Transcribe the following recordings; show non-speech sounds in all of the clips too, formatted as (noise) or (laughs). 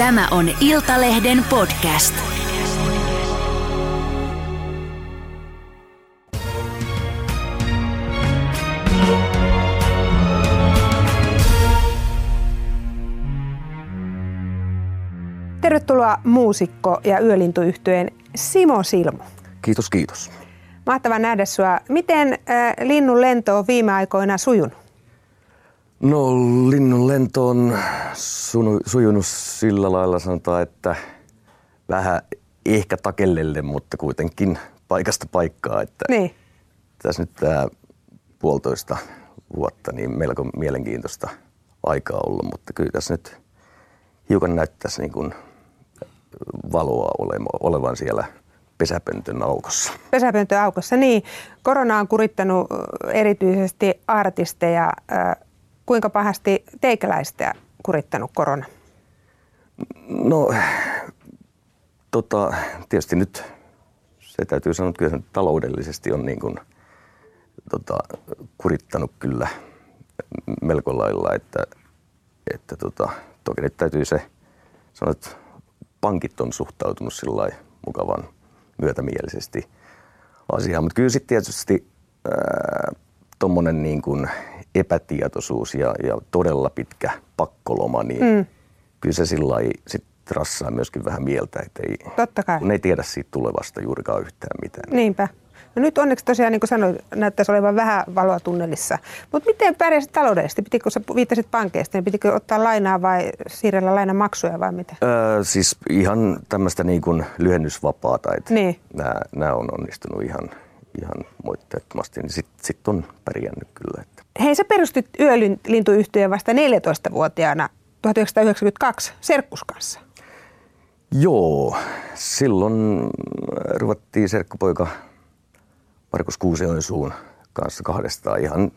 Tämä on Iltalehden podcast. Tervetuloa muusikko ja yölintuyhtyeen Simo Silmu. Kiitos, kiitos. Mahtavaa nähdä sinua. Miten äh, linnun lento on viime aikoina sujunut? No linnun lento on sujunut sillä lailla sanotaan, että vähän ehkä takellelle, mutta kuitenkin paikasta paikkaa. Että Niin. Tässä nyt tämä puolitoista vuotta, niin melko mielenkiintoista aikaa ollut, mutta kyllä tässä nyt hiukan näyttäisi niin kuin valoa olevan siellä pesäpöntön aukossa. Pesäpöntö aukossa, niin. Korona on kurittanut erityisesti artisteja. Kuinka pahasti teikäläistä kurittanut korona? No, tota, tietysti nyt se täytyy sanoa, että kyllä se taloudellisesti on niin kuin, tota, kurittanut kyllä melko lailla, että, että tota, toki nyt täytyy se sanoa, että pankit on suhtautunut sillä mukavan myötämielisesti asiaan, mutta kyllä sitten tietysti tuommoinen niin kuin epätietoisuus ja, ja todella pitkä pakkoloma, niin mm. kyllä se sillä lailla sit rassaa myöskin vähän mieltä, että ei, Totta kai. kun ei tiedä siitä tulevasta juurikaan yhtään mitään. Niinpä. No nyt onneksi tosiaan, niin kuin sanoin, näyttäisi olevan vähän valoa tunnelissa. Mutta miten pärjäsit taloudellisesti? Pitikö, kun sä viittasit pankeista, niin pitikö ottaa lainaa vai siirrellä lainamaksuja vai mitä? Öö, siis ihan tämmöistä niin kuin lyhennysvapaata, että Niin. nämä, nämä on onnistunut ihan, ihan moitteettomasti, niin sitten sit on pärjännyt kyllä. Hei, sä perustit yölintuyhtiön vasta 14-vuotiaana 1992 Serkkus kanssa. Joo, silloin ruvettiin serkkupoika Markus Kuusioisuun kanssa kahdestaan ihan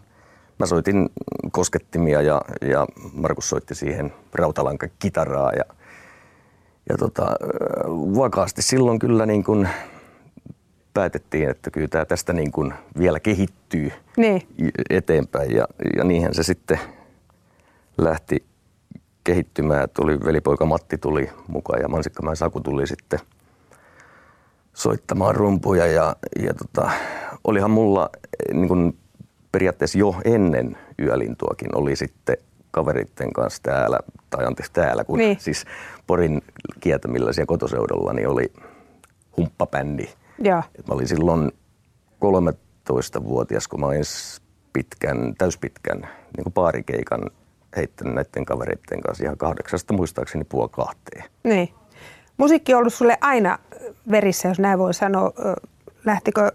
Mä soitin koskettimia ja, ja Markus soitti siihen rautalanka kitaraa ja, ja tota, vakaasti silloin kyllä niin kuin päätettiin, että kyllä tämä tästä niin kuin vielä kehittyy Niin. eteenpäin ja, ja niinhän se sitten lähti kehittymään. Tuli velipoika Matti tuli mukaan ja Mansikkamäen Saku tuli sitten soittamaan rumpuja ja, ja tota, olihan mulla niin kuin periaatteessa jo ennen yölintuakin oli sitten kaveritten kanssa täällä, tai anteeksi täällä, kun Niin. siis Porin kietämillä siellä kotoseudulla, niin oli humppabändi. Joo. Et mä olin silloin 13-vuotias, kun mä olin pitkän, täyspitkän niin kuin paarikeikan heittänyt näiden kavereiden kanssa ihan kahdeksasta muistaakseni puoli kahteen. Niin. Musiikki on ollut sulle aina verissä, jos näin voi sanoa. Lähtikö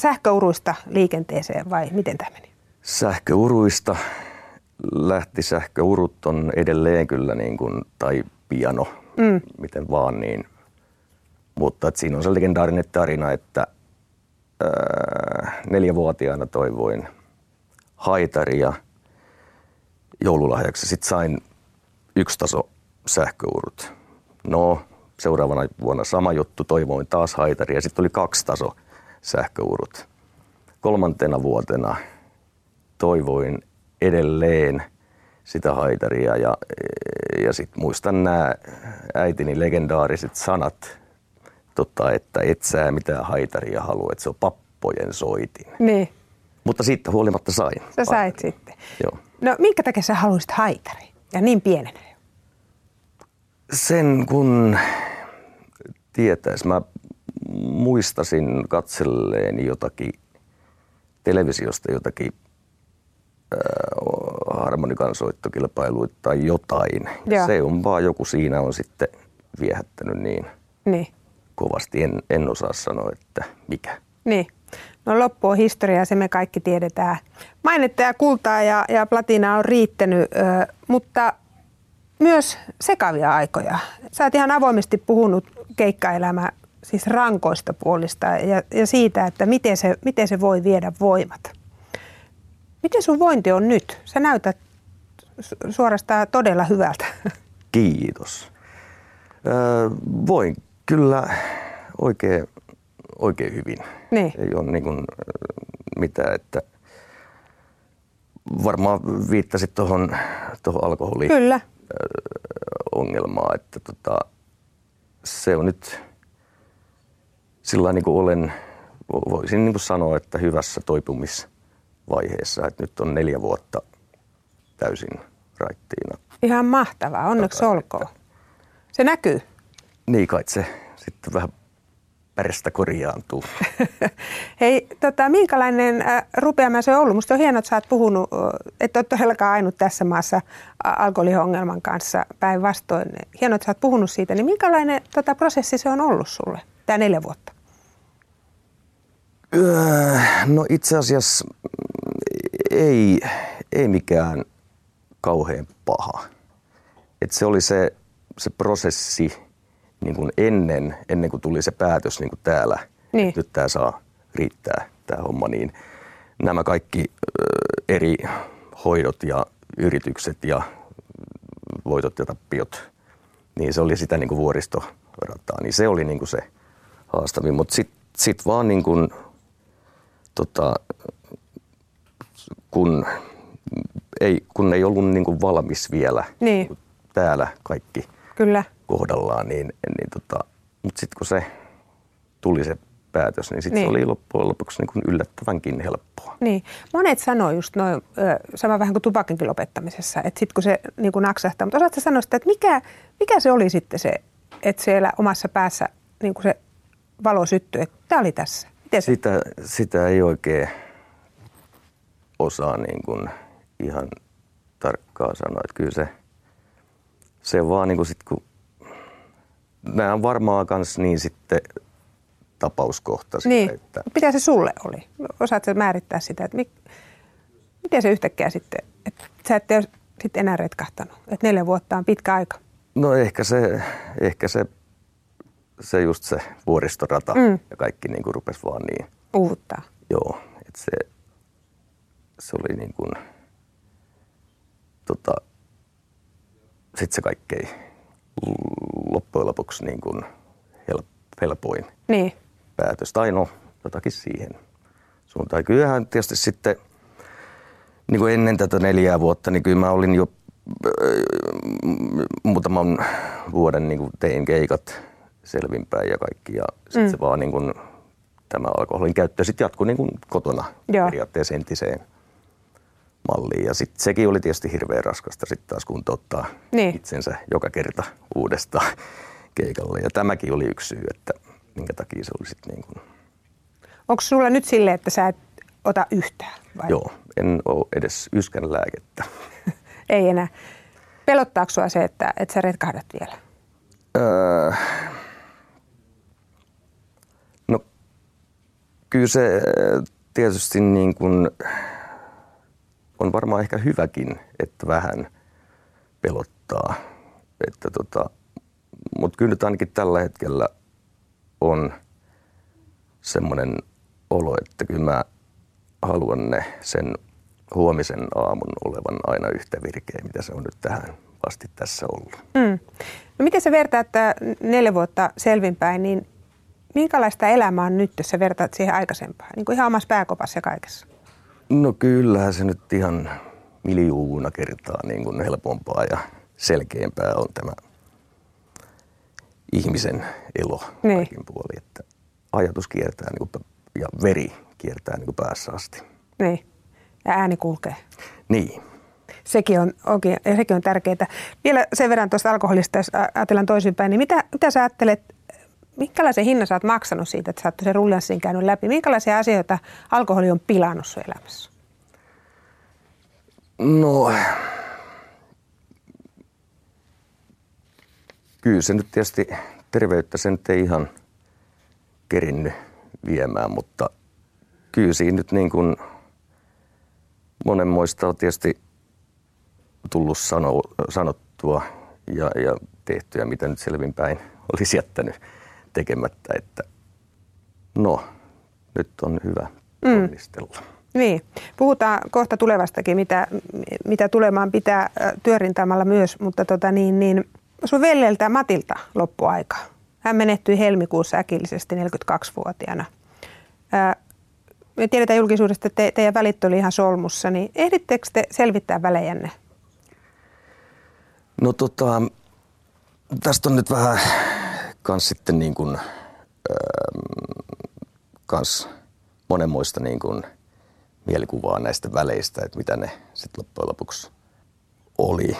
sähköuruista liikenteeseen vai miten tämä meni? Sähköuruista lähti sähköurut on edelleen kyllä niin kuin, tai piano, mm. miten vaan niin. Mutta et siinä on se legendaarinen tarina, että ää, neljävuotiaana toivoin haitaria joululahjaksi. Sitten sain yksi taso sähköurut. No, seuraavana vuonna sama juttu, toivoin taas haitaria. Sitten oli kaksi taso sähköurut. Kolmantena vuotena toivoin edelleen sitä haitaria ja, ja sitten muistan nämä äitini legendaariset sanat, tota, että et sä mitään haitaria halua, että se on pappojen soitin. Niin, Mutta siitä huolimatta sain. sä sait sitten. Joo. No minkä takia sä haluaisit haitari? Ja niin pienenä jo. Sen kun tietäis, mä muistasin katselleeni jotakin televisiosta jotakin äh, harmonikan soittokilpailuita tai jotain. Joo. Se on vaan joku siinä on sitten viehättänyt niin Niin. Kovasti. En, en osaa sanoa, että mikä. Niin. No loppu on historiaa, se me kaikki tiedetään. Mainetta ja kultaa ja, ja platinaa on riittänyt, ö, mutta myös sekavia aikoja. Sä oot ihan avoimesti puhunut keikkaelämä siis rankoista puolista ja, ja siitä, että miten se, miten se voi viedä voimat. Miten sun vointi on nyt? Sä näytät su- suorastaan todella hyvältä. (laughs) Kiitos. Öö, voin kyllä oikein, oikein hyvin. Niin. Ei ole niin kuin, mitään, että varmaan viittasit tuohon alkoholiin. Kyllä. ongelmaa, että tota, se on nyt sillä niin kuin olen, voisin niin kuin sanoa, että hyvässä toipumisvaiheessa, että nyt on neljä vuotta täysin raittiina. Ihan mahtavaa, onneksi olkoon. Se näkyy. Niin kai se sitten vähän pärestä korjaantuu. (laughs) Hei, tota, minkälainen äh, rupeama se on ollut? Musta on hienoa, että sä oot puhunut, että oot todellakaan ainut tässä maassa alkoholiongelman kanssa päinvastoin. Hienoa, että sä oot puhunut siitä. Niin minkälainen tota, prosessi se on ollut sulle, tämä neljä vuotta? Öö, no itse asiassa ei, ei mikään kauhean paha. Et se oli se, se prosessi niin kuin ennen, ennen kuin tuli se päätös niin kuin täällä, Niin. että nyt tämä saa riittää tämä homma, niin nämä kaikki eri hoidot ja yritykset ja voitot ja tappiot, niin se oli sitä niin kuin vuoristorataa, niin se oli niin kuin se haastavin. Mutta sitten sit vaan niin kuin, tota, kun, ei, kun ei ollut niin kuin valmis vielä Niin. täällä kaikki Kyllä. Kohdallaan, niin, niin tota, mutta sitten kun se tuli se päätös, niin sitten Niin. se oli loppujen lopuksi niin kuin yllättävänkin helppoa. Niin. Monet sanoo just noin, sama vähän kuin tupakinkin lopettamisessa, että sitten kun se niin kuin naksahtaa, mutta osaatko sanoa sitä, että mikä, mikä se oli sitten se, että siellä omassa päässä niin kuin se valo syttyi, että tämä oli tässä. Miten se? Sitä, sitä ei oikein osaa niin kuin ihan tarkkaan sanoa. Että kyllä se, se vaan niin kuin sit, kun nämä on varmaan myös niin sitten tapauskohtaisia, Niin. että Mitä se sulle oli? Osaatko määrittää sitä, että mik, miten se yhtäkkiä sitten, että sä et ole sitten enää retkahtanut, että neljä vuotta on pitkä aika. no ehkä se, ehkä se, se just se vuoristorata Mm. ja kaikki niin kuin rupesi vaan niin Uuvuttaa. Joo, että se, se oli niin kuin, tota, sitten se kaikkein loppujen lopuksi niin kuin help, helpoin Niin, päätös. Tai no, jotakin siihen suuntaan. Kyllähän tietysti sitten niin kuin ennen tätä neljää vuotta, niin kyllä mä olin jo äh, muutaman vuoden niin kuin tein keikat selvinpäin ja kaikki. Ja sitten mm. se vaan niin kuin, tämä alkoholin käyttö sitten jatkui niin kuin kotona Joo. periaatteessa entiseen malliin. Ja sitten sekin oli tietysti hirveän raskasta sitten taas kuntouttaa Niin. itsensä joka kerta uudestaan keikalle. Ja tämäkin oli yksi syy, että minkä takia se oli sitten niin kuin, onko sulla nyt silleen, että sä et ota yhtään? Vai? joo, en ole edes yskän lääkettä. (laughs) Ei enää. Pelottaako sua se, että, että sä retkahdat vielä? Öö, no kyllä se tietysti niin kuin on varmaan ehkä hyväkin, että vähän pelottaa. Että tota, Mutta kyllä nyt ainakin tällä hetkellä on semmoinen olo, että kyllä mä haluan ne sen huomisen aamun olevan aina yhtä virkeä, mitä se on nyt tähän asti tässä ollut. Mm. No miten sä vertaat neljä vuotta selvinpäin, niin minkälaista elämää on nyt, jos sä vertaat siihen aikaisempaan? Niin kuin ihan omassa pääkopassa ja kaikessa. No kyllähän se nyt ihan miljoona kertaa niin kuin helpompaa ja selkeämpää on tämä ihmisen elo Niin. kaikin puolin. Että ajatus kiertää niin kuin, ja veri kiertää niin kuin päässä asti. Niin. Ja ääni kulkee. Niin. Sekin on, ja sekin on tärkeää. Vielä sen verran tuosta alkoholista, jos ajatellaan toisinpäin, niin mitä, mitä sä ajattelet, minkälaisen hinnan sä oot maksanut siitä, että sä oot sen rullanssin käynyt läpi? Minkälaisia asioita alkoholi on pilannut sun elämässä? No, kyllä se nyt tietysti terveyttä sen ei ihan kerinnyt viemään, mutta kyllä siinä nyt niin kuin monenmoista on tietysti tullut sano, sanottua ja, ja tehtyä, mitä nyt selvinpäin olisi jättänyt tekemättä, että no, nyt on hyvä onnistella. Niin, puhutaan kohta tulevastakin, mitä, mitä tulemaan pitää työrintamalla myös, mutta tota niin, niin sun veljeltä Matilta loppuaika. Hän menehtyi helmikuussa äkillisesti 42-vuotiaana. Ää, Me tiedetään julkisuudesta, että te, teidän välit oli ihan solmussa, niin ehdittekö te selvittää välejänne? No tota, tästä on nyt vähän kans sitten niin kuin, kans monenmoista niin kuin mielikuvaa näistä väleistä, että mitä ne sitten loppujen lopuksi oli.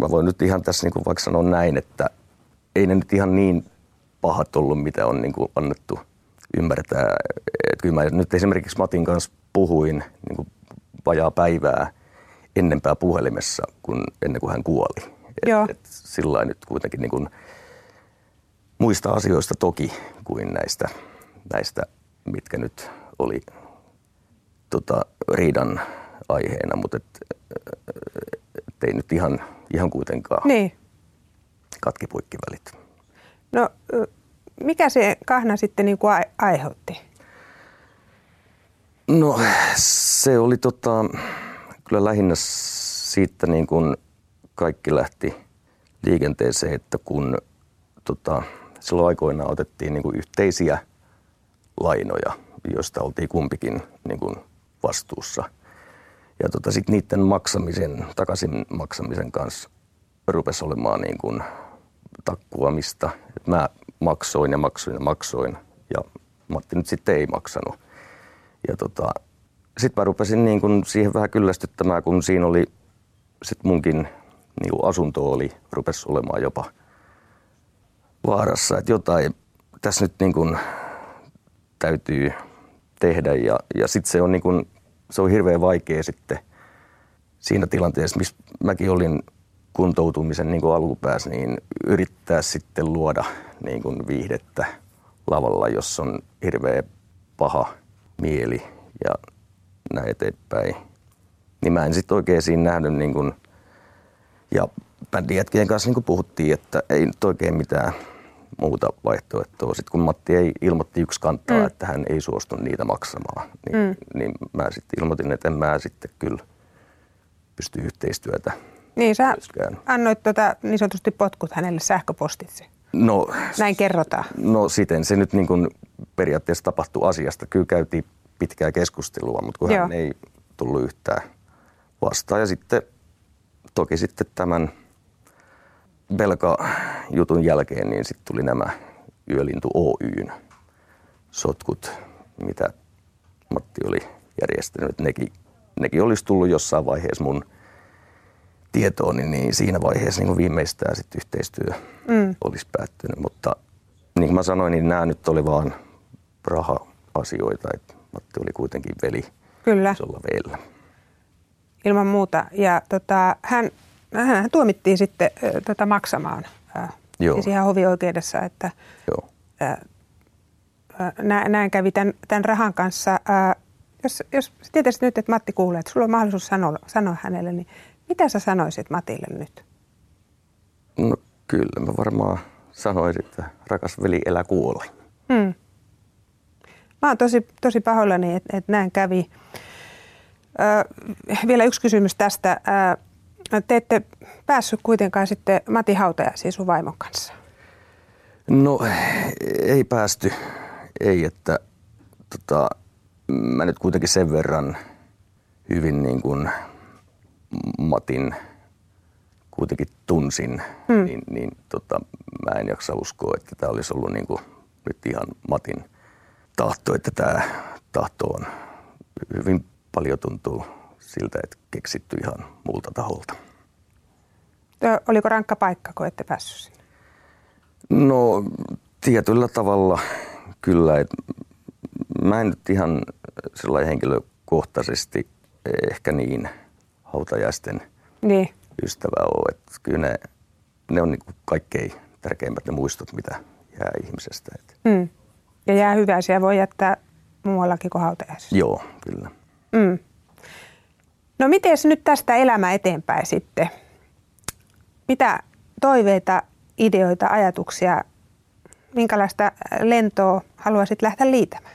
Mä voin nyt ihan tässä niin kuin vaikka sanoa näin, että ei ne nyt ihan niin pahat ollut, mitä on niin kuin annettu ymmärtää. Että kyllä mä nyt esimerkiksi Matin kanssa puhuin niin kuin vajaa päivää ennempää puhelimessa, kun, ennen kuin hän kuoli. Et, et sillä nyt kuitenkin niin kuin muista asioista toki kuin näistä, näistä mitkä nyt oli tota, riidan aiheena, mutta et, et ei nyt ihan, ihan kuitenkaan Niin. katkipuikkivälit. No mikä se kahna sitten niin kuin aiheutti? No se oli tota, kyllä lähinnä siitä niin kuin kaikki lähti liikenteeseen, että kun tota, silloin aikoinaan otettiin niin kuin yhteisiä lainoja, joista oltiin kumpikin niin kuin vastuussa. Ja tota, sitten niiden maksamisen, takaisin maksamisen kanssa rupesi olemaan niin kuin takkuamista. Mä maksoin ja maksoin ja maksoin ja Matti nyt sitten ei maksanut. Ja tota, sitten mä rupesin niin kun siihen vähän kyllästyttämään, kun siinä oli sit munkin niin asunto oli, rupesi olemaan jopa vaarassa, että jotain tässä nyt niin kun täytyy tehdä ja, ja sitten se on niin kun, se on hirveän vaikea sitten siinä tilanteessa, missä mäkin olin kuntoutumisen niin alkupäässä, niin yrittää sitten luoda niin kuin viihdettä lavalla, jos on hirveä paha mieli ja näin eteenpäin. Niin mä en sitten oikein siinä nähnyt, niin kuin, ja bändijätkien kanssa niin puhuttiin, että ei nyt oikein mitään muuta vaihtoehtoa. Sitten kun Matti ei ilmoitti yksi kantaa, mm. että hän ei suostu niitä maksamaan, niin, mm. niin mä sitten ilmoitin, että en mä sitten kyllä pysty yhteistyötä niin, sä annoit tota, niin sanotusti potkut hänelle sähköpostitse. No, Näin kerrotaan. No siten se nyt niin kuin periaatteessa tapahtui asiasta. Kyllä käytiin pitkää keskustelua, mutta kun Joo. hän ei tullut yhtään vastaan. Ja sitten toki sitten tämän velkajutun jälkeen niin sitten tuli nämä Yölintu Oyn sotkut, mitä Matti oli järjestänyt. Nekin, nekin olisi tullut jossain vaiheessa mun – tietoon, niin, siinä vaiheessa niin viimeistään sit yhteistyö mm. olisi päättynyt. Mutta niin kuin mä sanoin, niin nämä nyt oli vaan raha-asioita. Että Matti oli kuitenkin veli Kyllä. isolla veellä. Ilman muuta. Ja tota, hän, hän tuomittiin sitten äh, tota, maksamaan äh, Joo. siis ihan hovioikeudessa, että Joo. Äh, näin kävi tämän, tämän rahan kanssa. Äh, jos, jos tietäisit nyt, että Matti kuulee, että sulla on mahdollisuus sanoa, sanoa hänelle, niin mitä sä sanoisit Matille nyt? No kyllä mä varmaan sanoisin, että rakas veli elä kuole. Hmm. Mä oon tosi, tosi pahoillani, että, että näin kävi. Vielä yksi kysymys tästä. Te ette päässyt kuitenkaan sitten Mati Hautajaisiin sun vaimon kanssa. No ei päästy. Ei, että tota, mä nyt kuitenkin sen verran hyvin niin kuin Matin kuitenkin tunsin, mm. niin, niin tota, mä en jaksa uskoa, että tämä olisi ollut niin kuin nyt ihan Matin tahto, että tämä tahto on hyvin paljon tuntuu siltä, että keksitty ihan muulta taholta. Oliko rankka paikka, kun ette päässyt sinne? No tietyllä tavalla kyllä. Että mä en nyt ihan sellainen henkilökohtaisesti ehkä niin – hautajaisten niin. ystävä ole. Että kyllä ne, ne on niin kuin kaikkein tärkeimmät ne muistot, mitä jää ihmisestä. Mm. Ja jää hyväisiä voi jättää muuallakin kuin hautajaisissa. Joo, kyllä. Mm. No miten nyt tästä elämä eteenpäin sitten? Mitä toiveita, ideoita, ajatuksia, minkälaista lentoa haluaisit lähteä liitämään?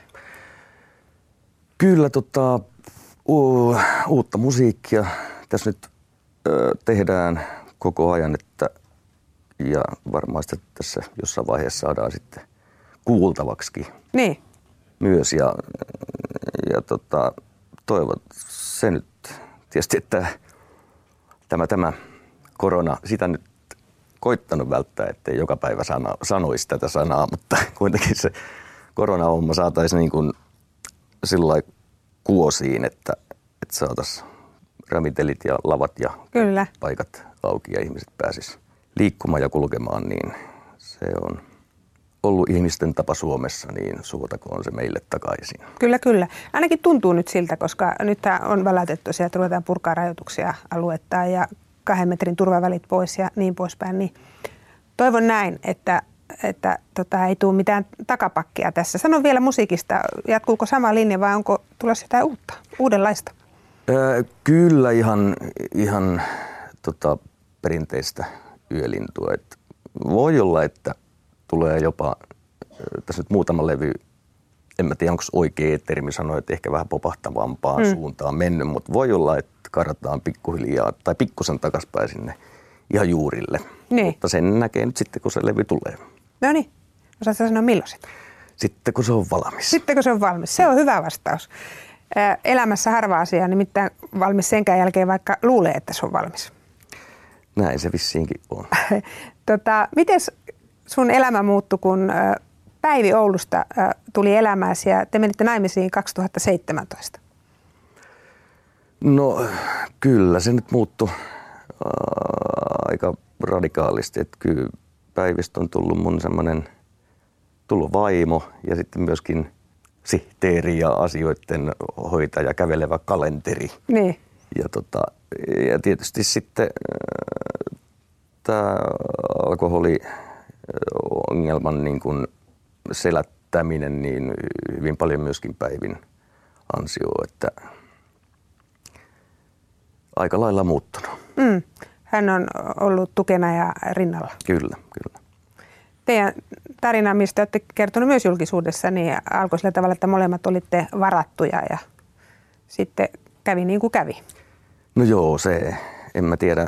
Kyllä tota, u- uutta musiikkia tässä nyt ö, tehdään koko ajan, että ja varmaan sitten tässä jossain vaiheessa saadaan sitten kuultavaksi niin. myös. Ja, ja tota, toivon se nyt tietysti, että tämä, tämä korona, sitä nyt koittanut välttää, ettei joka päivä sana, sanoisi tätä sanaa, mutta (laughs) kuitenkin se koronahomma saataisiin niin kuin sillä kuosiin, että, että saataisiin ravitelit ja lavat ja Kyllä. paikat auki ja ihmiset pääsis liikkumaan ja kulkemaan, niin se on ollut ihmisten tapa Suomessa, niin suotakoon se meille takaisin. Kyllä, kyllä. Ainakin tuntuu nyt siltä, koska nyt on välätetty sieltä, että ruvetaan purkaa rajoituksia aluetta ja kahden metrin turvavälit pois ja niin poispäin. Niin toivon näin, että, että tota, ei tule mitään takapakkia tässä. Sano vielä musiikista, jatkuuko sama linja vai onko tulossa jotain uutta, uudenlaista? Öö, kyllä ihan, ihan tota, perinteistä yölintua. Et voi olla, että tulee jopa, tässä nyt muutama levy, en mä tiedä onko oikea termi sanoa, että ehkä vähän popahtavampaan mm. suuntaan mennyt, mutta voi olla, että karataan pikkuhiljaa tai pikkusen takaspäin sinne ihan juurille. Niin. Mutta sen näkee nyt sitten, kun se levy tulee. No niin, osaatko sanoa milloin sitten? Sitten kun se on valmis. Sitten kun se on valmis. Se on hyvä vastaus. Elämässä harva asia, nimittäin valmis senkään jälkeen, vaikka luulee, että se on valmis. Näin se vissiinkin on. (laughs) tota, Miten sun elämä muuttui, kun Päivi Oulusta tuli elämääsi ja te menitte naimisiin 2017? No kyllä se nyt muuttui aika radikaalisti. Että kyllä Päivistä on tullut mun semmoinen tullut vaimo ja sitten myöskin sihteeri ja asioiden hoitaja, kävelevä kalenteri. Niin. Ja, tota, ja tietysti sitten tämä alkoholiongelman niin kuin selättäminen niin hyvin paljon myöskin päivin ansio, että aika lailla muuttunut. Mm. Hän on ollut tukena ja rinnalla. Kyllä, kyllä. Teidän tarina, mistä olette kertonut myös julkisuudessa, niin alkoi sillä tavalla, että molemmat olitte varattuja ja sitten kävi niin kuin kävi. No joo, se, en mä tiedä,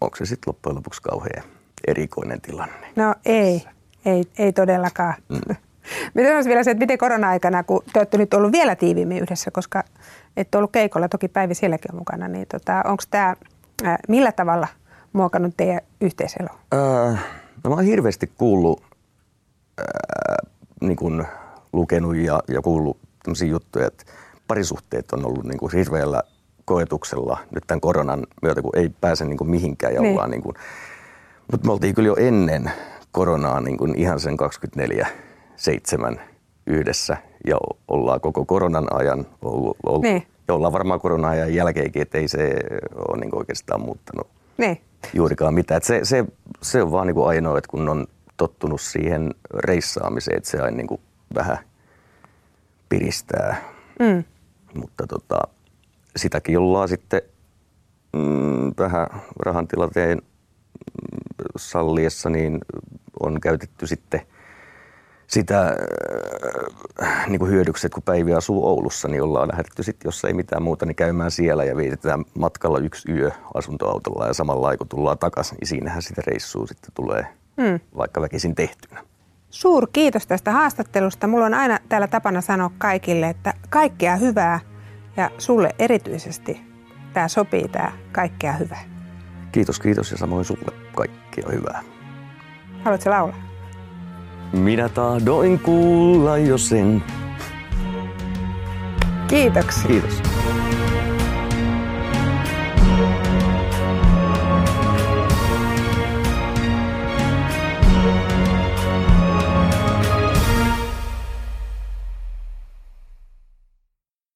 onko se sitten loppujen lopuksi kauhean erikoinen tilanne. No ei, ei, ei todellakaan. Mm. (laughs) Mitä sanoisin vielä se, että miten korona-aikana, kun te olette nyt ollut vielä tiiviimmin yhdessä, koska ette ollut keikolla, toki Päivi sielläkin on mukana, niin tota, onko tämä millä tavalla muokannut teidän yhteiseloa? Äh, no mä oon hirveästi kuullut, äh, niin kun lukenut ja, ja kuullut tämmöisiä juttuja, että parisuhteet on ollut niin kuin hirveällä koetuksella nyt tämän koronan myötä, kun ei pääse niin kuin mihinkään ja niin. ollaan niin kuin, mutta me oltiin kyllä jo ennen koronaa niin kuin ihan sen 24-7 yhdessä ja ollaan koko koronan ajan ollut, ollut niin. ja ollaan varmaan korona-ajan jälkeenkin, että ei se ole niin oikeastaan muuttanut niin. juurikaan mitään. se, se, se on vaan niin kuin ainoa, että kun on tottunut siihen reissaamiseen, että se aina niin kuin vähän piristää. Mm. Mutta tota, sitäkin ollaan sitten mm, vähän rahantilanteen salliessa, niin on käytetty sitten sitä äh, niin kuin hyödyksi, että kun Päivi asuu Oulussa, niin ollaan lähdetty sitten, jos ei mitään muuta, niin käymään siellä ja vietetään matkalla yksi yö asuntoautolla ja samalla kun tullaan takaisin, niin siinähän sitä reissua sitten tulee hmm. vaikka väkisin tehtynä. Suur kiitos tästä haastattelusta. Mulla on aina täällä tapana sanoa kaikille, että kaikkea hyvää ja sulle erityisesti tämä sopii tämä kaikkea hyvää. Kiitos, kiitos ja samoin sulle kaikkea hyvää. Haluatko laulaa? Minä tahdoin kuulla jo sen. Kiitoksia. Kiitos.